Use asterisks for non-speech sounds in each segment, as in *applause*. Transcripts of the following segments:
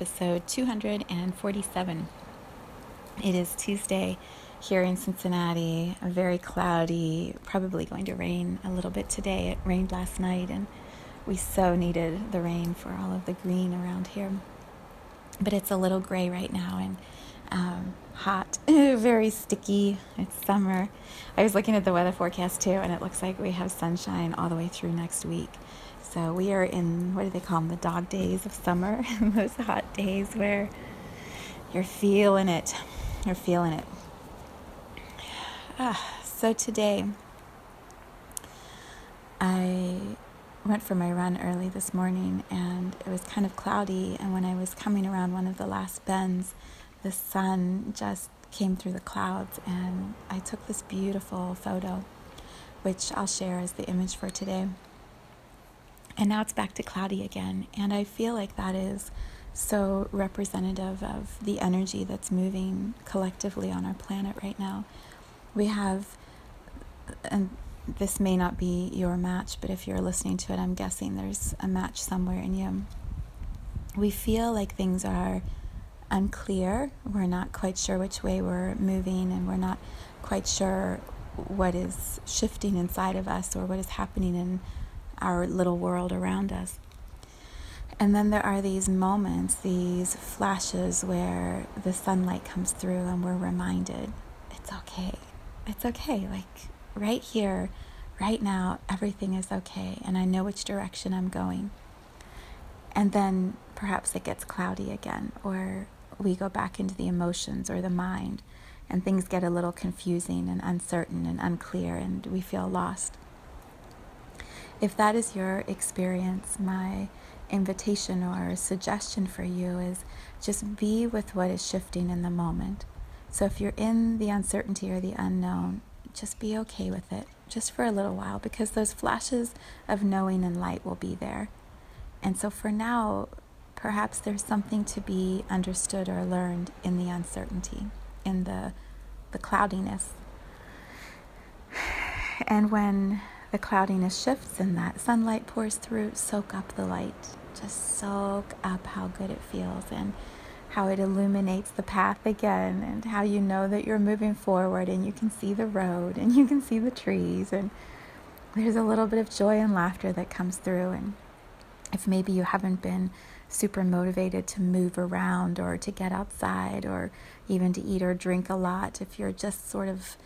Episode 247. It is Tuesday here in Cincinnati, very cloudy, probably going to rain a little bit today. It rained last night, and we so needed the rain for all of the green around here. But it's a little gray right now and um, hot, *laughs* very sticky. It's summer. I was looking at the weather forecast too, and it looks like we have sunshine all the way through next week. So we are in what do they call them? The dog days of summer, *laughs* those hot days where you're feeling it. You're feeling it. Ah, so today, I went for my run early this morning and it was kind of cloudy. And when I was coming around one of the last bends, the sun just came through the clouds and I took this beautiful photo, which I'll share as the image for today. And now it's back to cloudy again. And I feel like that is so representative of the energy that's moving collectively on our planet right now. We have, and this may not be your match, but if you're listening to it, I'm guessing there's a match somewhere in you. We feel like things are unclear. We're not quite sure which way we're moving, and we're not quite sure what is shifting inside of us or what is happening in our little world around us. And then there are these moments, these flashes where the sunlight comes through and we're reminded it's okay. It's okay. Like right here, right now, everything is okay. And I know which direction I'm going. And then perhaps it gets cloudy again, or we go back into the emotions or the mind, and things get a little confusing and uncertain and unclear, and we feel lost. If that is your experience, my invitation or suggestion for you is just be with what is shifting in the moment. So if you're in the uncertainty or the unknown, just be okay with it, just for a little while, because those flashes of knowing and light will be there. And so for now, perhaps there's something to be understood or learned in the uncertainty, in the, the cloudiness. *sighs* And when the cloudiness shifts and that. Sunlight pours through, soak up the light. Just soak up how good it feels and how it illuminates the path again and how you know that you're moving forward and you can see the road and you can see the trees and there's a little bit of joy and laughter that comes through. And if maybe you haven't been super motivated to move around or to get outside or even to eat or drink a lot if you're just sort of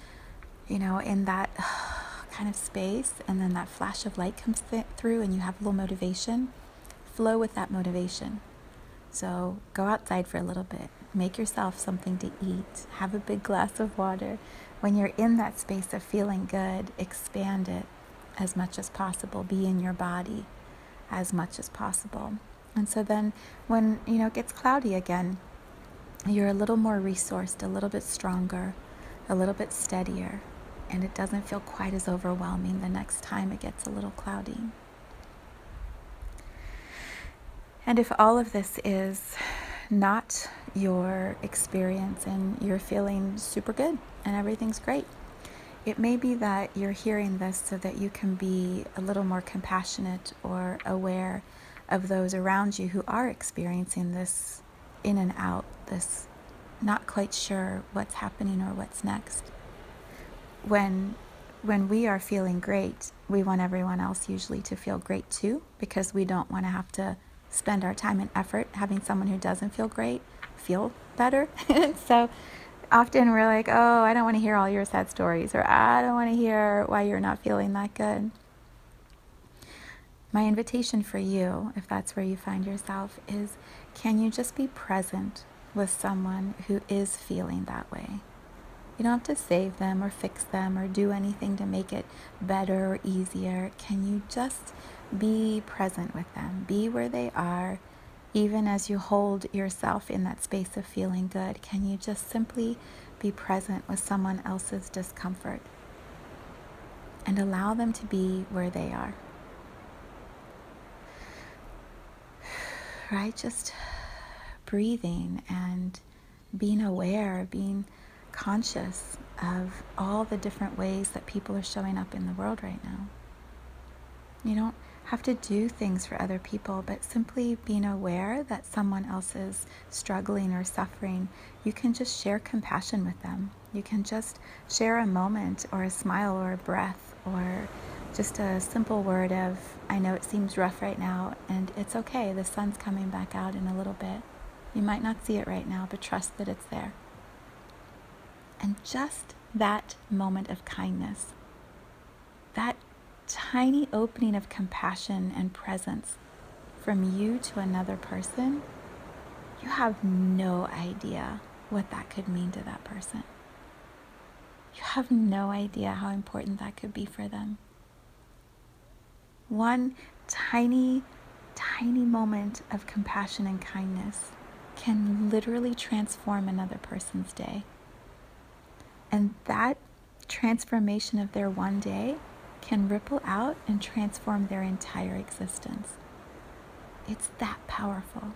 you know in that *sighs* *sighs* kind of space and then that flash of light comes th- through and you have a little motivation, flow with that motivation. So go outside for a little bit, make yourself something to eat, have a big glass of water. When you're in that space of feeling good, expand it as much as possible. Be in your body as much as possible. And so then when, you know, it gets cloudy again, you're a little more resourced, a little bit stronger, a little bit steadier, and it doesn't feel quite as overwhelming the next time it gets a little cloudy. And if all of this is not your experience and you're feeling super good and everything's great, it may be that you're hearing this so that you can be a little more compassionate or aware of those around you who are experiencing this in and out, this not quite sure what's happening or what's next when when we are feeling great, we want everyone else usually to feel great too because we don't want to have to spend our time and effort having someone who doesn't feel great feel better. *laughs* so often we're like, "Oh, I don't want to hear all your sad stories," or "I don't want to hear why you're not feeling that good." My invitation for you, if that's where you find yourself, is can you just be present with someone who is feeling that way? You don't have to save them or fix them or do anything to make it better or easier. Can you just be present with them? Be where they are, even as you hold yourself in that space of feeling good. Can you just simply be present with someone else's discomfort and allow them to be where they are? *sighs* Right? Just breathing and being aware, being conscious of all the different ways that people are showing up in the world right now. You don't have to do things for other people, but simply being aware that someone else is struggling or suffering, you can just share compassion with them. You can just share a moment or a smile or a breath or just a simple word of, I know it seems rough right now, and it's okay. The sun's coming back out in a little bit. You might not see it right now, but trust that it's there. And just that moment of kindness, that tiny opening of compassion and presence from you to another person, you have no idea what that could mean to that person. You have no idea how important that could be for them. One tiny, tiny moment of compassion and kindness can literally transform another person's day. And that transformation of their one day can ripple out and transform their entire existence. It's that powerful.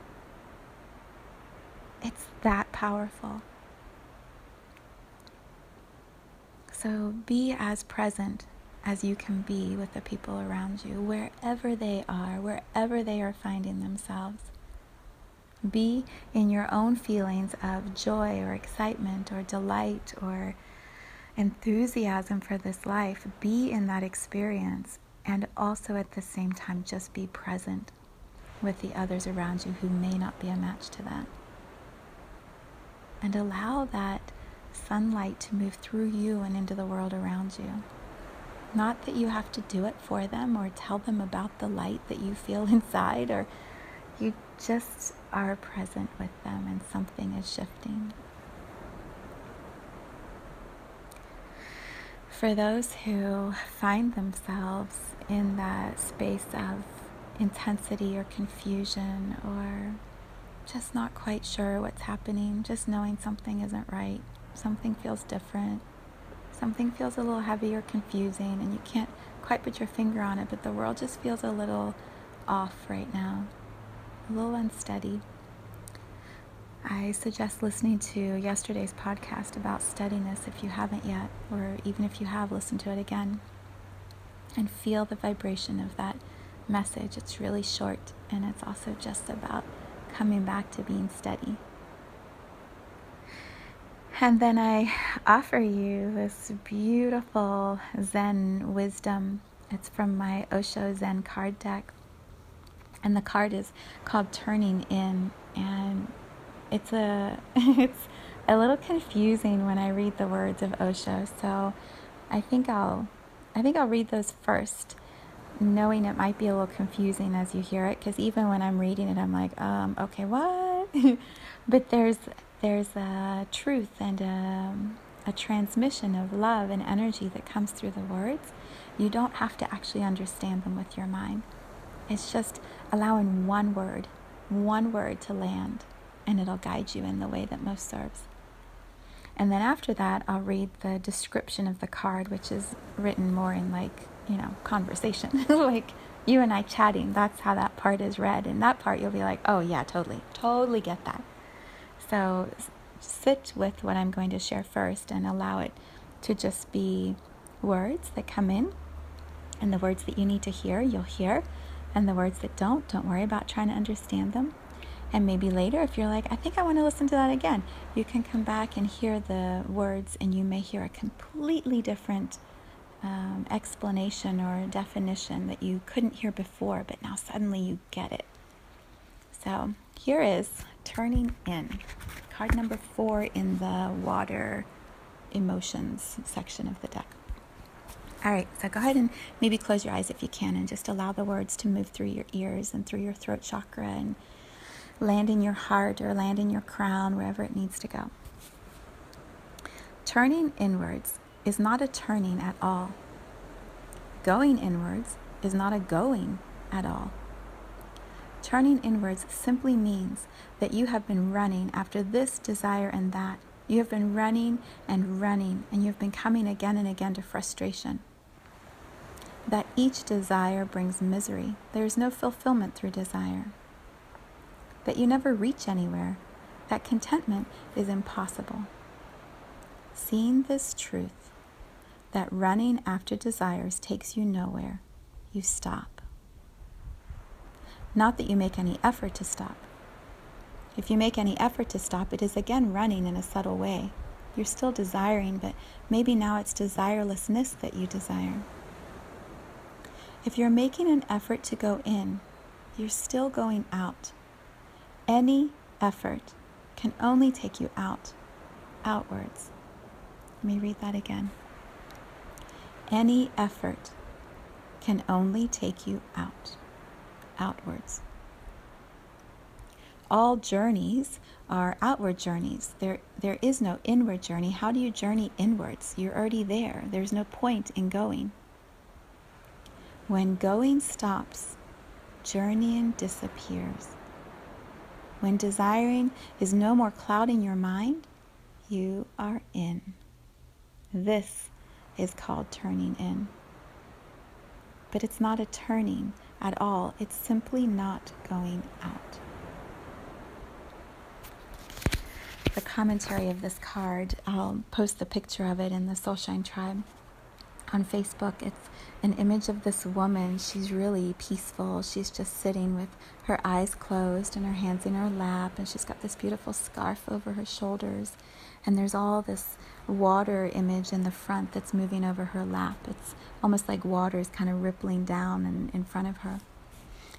It's that powerful. So be as present as you can be with the people around you, wherever they are, wherever they are finding themselves. Be in your own feelings of joy or excitement or delight or enthusiasm for this life. Be in that experience and also at the same time just be present with the others around you who may not be a match to that. And allow that sunlight to move through you and into the world around you. Not that you have to do it for them or tell them about the light that you feel *laughs* inside or you just are present with them and something is shifting. For those who find themselves in that space of intensity or confusion or just not quite sure what's happening, just knowing something isn't right, something feels different, something feels a little heavy or confusing, and you can't quite put your finger on it, but the world just feels a little off right now a little unsteady. I suggest listening to yesterday's podcast about steadiness if you haven't yet, or even if you have, listen to it again and feel the vibration of that message. It's really short and it's also just about coming back to being steady. And then I offer you this beautiful Zen wisdom. It's from my Osho Zen card deck and the card is called Turning In, and it's a *laughs* it's a little confusing when I read the words of Osho. So I think I'll I think I'll read those first, knowing it might be a little confusing as you hear it, because even when I'm reading it, I'm like, um, okay, what? *laughs* but there's there's a truth and a, a transmission of love and energy that comes through the words. You don't have to actually understand them with your mind. It's just allowing one word, one word to land, and it'll guide you in the way that most serves. And then after that, I'll read the description of the card, which is written more in like, you know, conversation, *laughs* like you and I chatting. That's how that part is read. And that part, you'll be like, oh, yeah, totally, totally get that. So sit with what I'm going to share first and allow it to just be words that come in. And the words that you need to hear, you'll hear. And the words that don't, don't worry about trying to understand them. And maybe later, if you're like, I think I want to listen to that again, you can come back and hear the words, and you may hear a completely different um, explanation or definition that you couldn't hear before, but now suddenly you get it. So here is Turning In, card number four in the water emotions section of the deck. All right, so go ahead and maybe close your eyes if you can and just allow the words to move through your ears and through your throat chakra and land in your heart or land in your crown, wherever it needs to go. Turning inwards is not a turning at all. Going inwards is not a going at all. Turning inwards simply means that you have been running after this desire and that. You have been running and running, and you have been coming again and again to frustration. That each desire brings misery. There is no fulfillment through desire. That you never reach anywhere. That contentment is impossible. Seeing this truth, that running after desires takes you nowhere, you stop. Not that you make any effort to stop. If you make any effort to stop, it is again running in a subtle way. You're still desiring, but maybe now it's desirelessness that you desire. If you're making an effort to go in, you're still going out. Any effort can only take you out, outwards. Let me read that again. Any effort can only take you out, outwards. All journeys are outward journeys. There, there is no inward journey. How do you journey inwards? You're already there. There's no point in going. When going stops, journeying disappears. When desiring is no more clouding your mind, you are in. This is called turning in. But it's not a turning at all, it's simply not going out. The commentary of this card, I'll post the picture of it in the Soulshine Tribe on Facebook. It's an image of this woman. She's really peaceful. She's just sitting with her eyes closed and her hands in her lap, and she's got this beautiful scarf over her shoulders. And there's all this water image in the front that's moving over her lap. It's almost like water is kind of rippling down in, in front of her.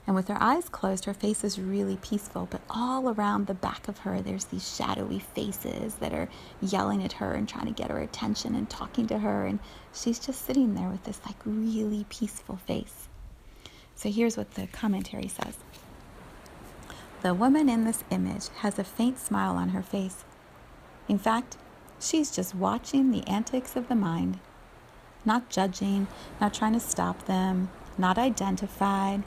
And with her eyes closed, her face is really peaceful. But all around the back of her, there's these shadowy faces that are yelling at her and trying to get her attention and talking to her. And she's just sitting there with this like really peaceful face. So here's what the commentary says The woman in this image has a faint smile on her face. In fact, she's just watching the antics of the mind, not judging, not trying to stop them, not identified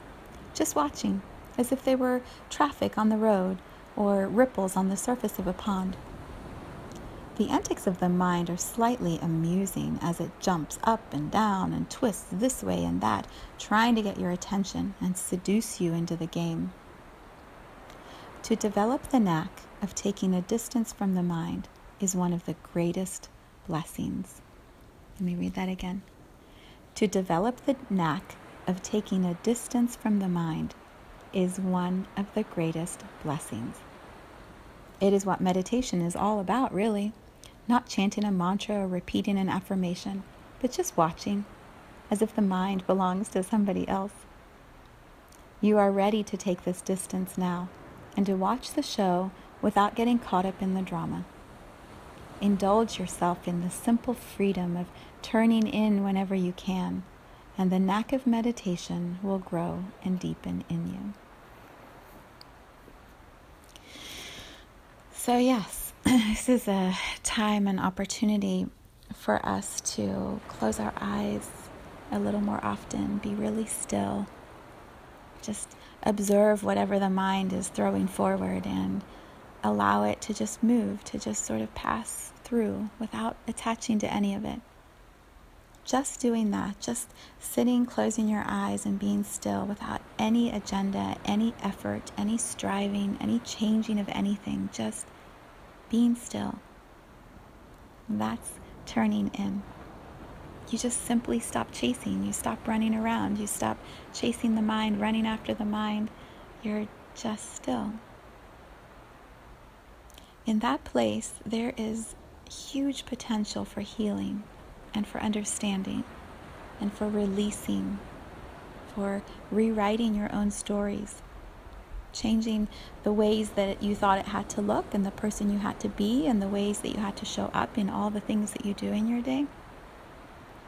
just watching, as if they were traffic on the road or ripples on the surface of a pond. The antics of the mind are slightly amusing as it jumps up and down and twists this way and that, trying to get your attention and seduce you into the game. To develop the knack of taking a distance from the mind is one of the greatest blessings. Let me read that again. To develop the knack of taking a distance from the mind is one of the greatest blessings. It is what meditation is all about, really. Not chanting a mantra or repeating an affirmation, but just watching, as if the mind belongs to somebody else. You are ready to take this distance now and to watch the show without getting caught up in the drama. Indulge yourself in the simple freedom of turning in whenever you can and the knack of meditation will grow and deepen in you. So, yes, *laughs* this is a time and opportunity for us to close our eyes a little more often, be really still, just observe whatever the mind is throwing forward and allow it to just move, to just sort of pass through without attaching to any of it just doing that, just sitting, closing your eyes, and being still without any agenda, any effort, any striving, any changing of anything, just being still. That's turning in. You just simply stop chasing. You stop running around. You stop chasing the mind, running after the mind. You're just still. In that place, there is huge potential for healing and for understanding and for releasing, for rewriting your own stories, changing the ways that you thought it had to look and the person you had to be and the ways that you had to show up in all the things that you do in your day.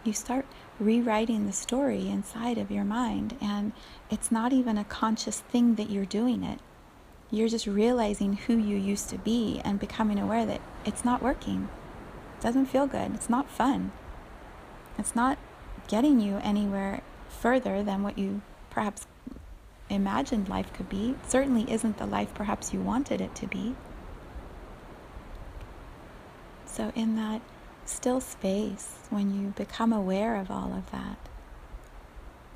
You start rewriting the story inside of your mind, and it's not even a conscious thing that you're doing it. You're just realizing who you used to be and becoming aware that it's not working. It doesn't feel good. It's not fun. It's not getting you anywhere further than what you perhaps imagined life could be. It certainly isn't the life perhaps you wanted it to be. So, in that still space, when you become aware of all of that,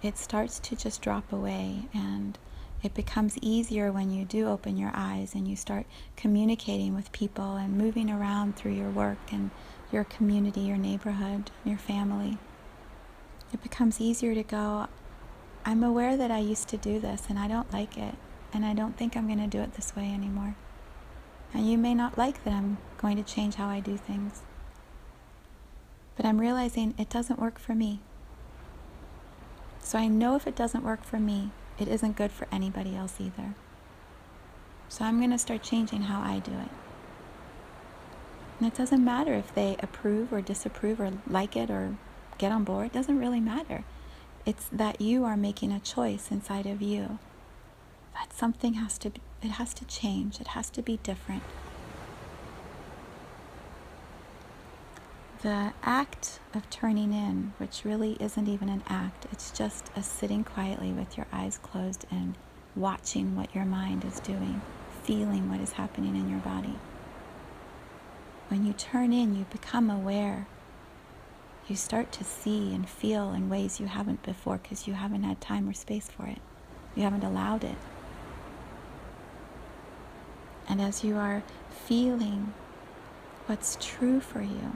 it starts to just drop away and it becomes easier when you do open your eyes and you start communicating with people and moving around through your work and your community, your neighborhood, your family. It becomes easier to go, I'm aware that I used to do this and I don't like it, and I don't think I'm going to do it this way anymore. And you may not like that I'm going to change how I do things. But I'm realizing it doesn't work for me. So I know if it doesn't work for me, it isn't good for anybody else either. So I'm going to start changing how I do it. And it doesn't matter if they approve or disapprove or like it or get on board, it doesn't really matter. It's that you are making a choice inside of you. That something has to it has to change. It has to be different. The act of turning in, which really isn't even an act, it's just a sitting quietly with your eyes closed and watching what your mind is doing, feeling what is happening in your body. When you turn in, you become aware. You start to see and feel in ways you haven't before because you haven't had time or space for it. You haven't allowed it. And as you are feeling what's true for you,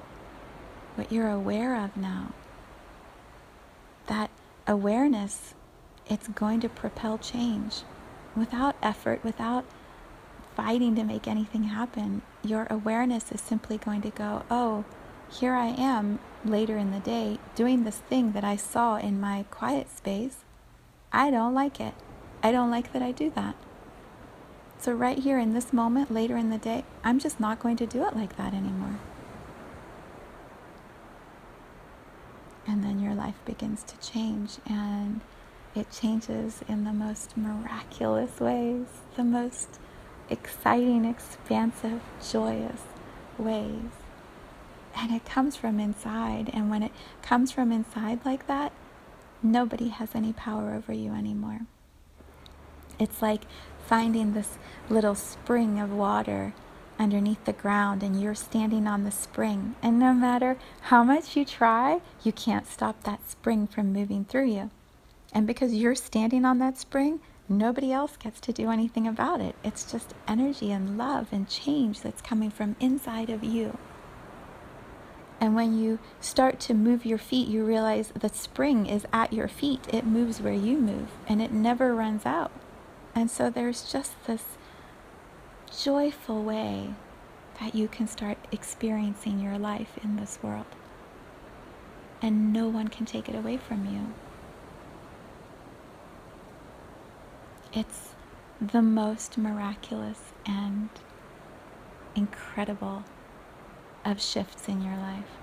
what you're aware of now, that awareness, it's going to propel change without effort, without fighting to make anything happen. Your awareness is simply going to go, oh, here I am later in the day doing this thing that I saw in my quiet space. I don't like it. I don't like that I do that. So, right here in this moment, later in the day, I'm just not going to do it like that anymore. And then your life begins to change, and it changes in the most miraculous ways, the most exciting, expansive, joyous ways. And it comes from inside. And when it comes from inside like that, nobody has any power over you anymore. It's like finding this little spring of water underneath the ground and you're standing on the spring. And no matter how much you try, you can't stop that spring from moving through you. And because you're standing on that spring, nobody else gets to do anything about it. It's just energy and love and change that's coming from inside of you. And when you start to move your feet, you realize the spring is at your feet. It moves where you move and it never runs out. And so there's just this joyful way that you can start experiencing your life in this world. And no one can take it away from you. It's the most miraculous and incredible of shifts in your life.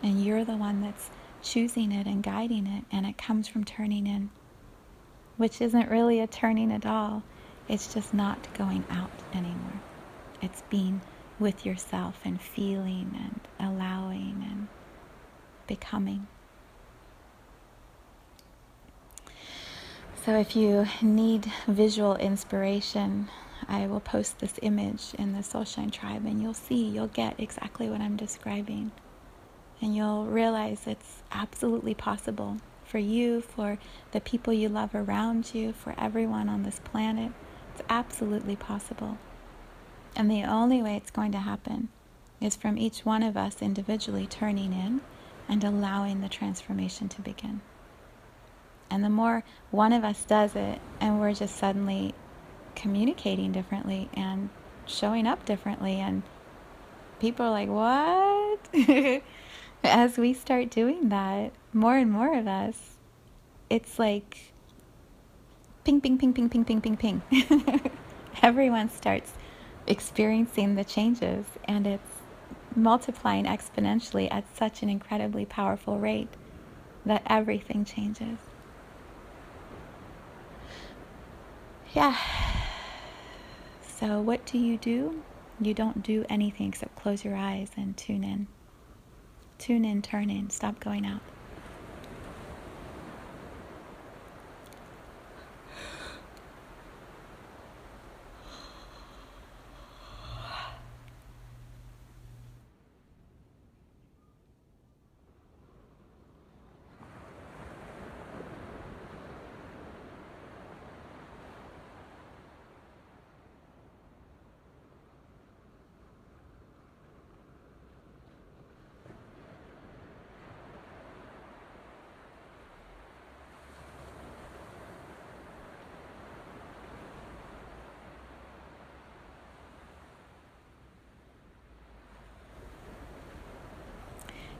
And you're the one that's choosing it and guiding it, and it comes from turning in, which isn't really a turning at all. It's just not going out anymore. It's being with yourself and feeling and allowing and becoming. So, if you need visual inspiration, I will post this image in the Soulshine Tribe and you'll see, you'll get exactly what I'm describing. And you'll realize it's absolutely possible for you, for the people you love around you, for everyone on this planet. It's absolutely possible. And the only way it's going to happen is from each one of us individually turning in and allowing the transformation to begin. And the more one of us does it, and we're just suddenly communicating differently and showing up differently, and people are like, What? *laughs* As we start doing that, more and more of us, it's like ping, ping, ping, ping, ping, ping, ping, ping. *laughs* Everyone starts experiencing the changes, and it's multiplying exponentially at such an incredibly powerful rate that everything changes. Yeah So, what do you do? You don't do anything except close your eyes and tune in. Tune in, turn in, stop going out.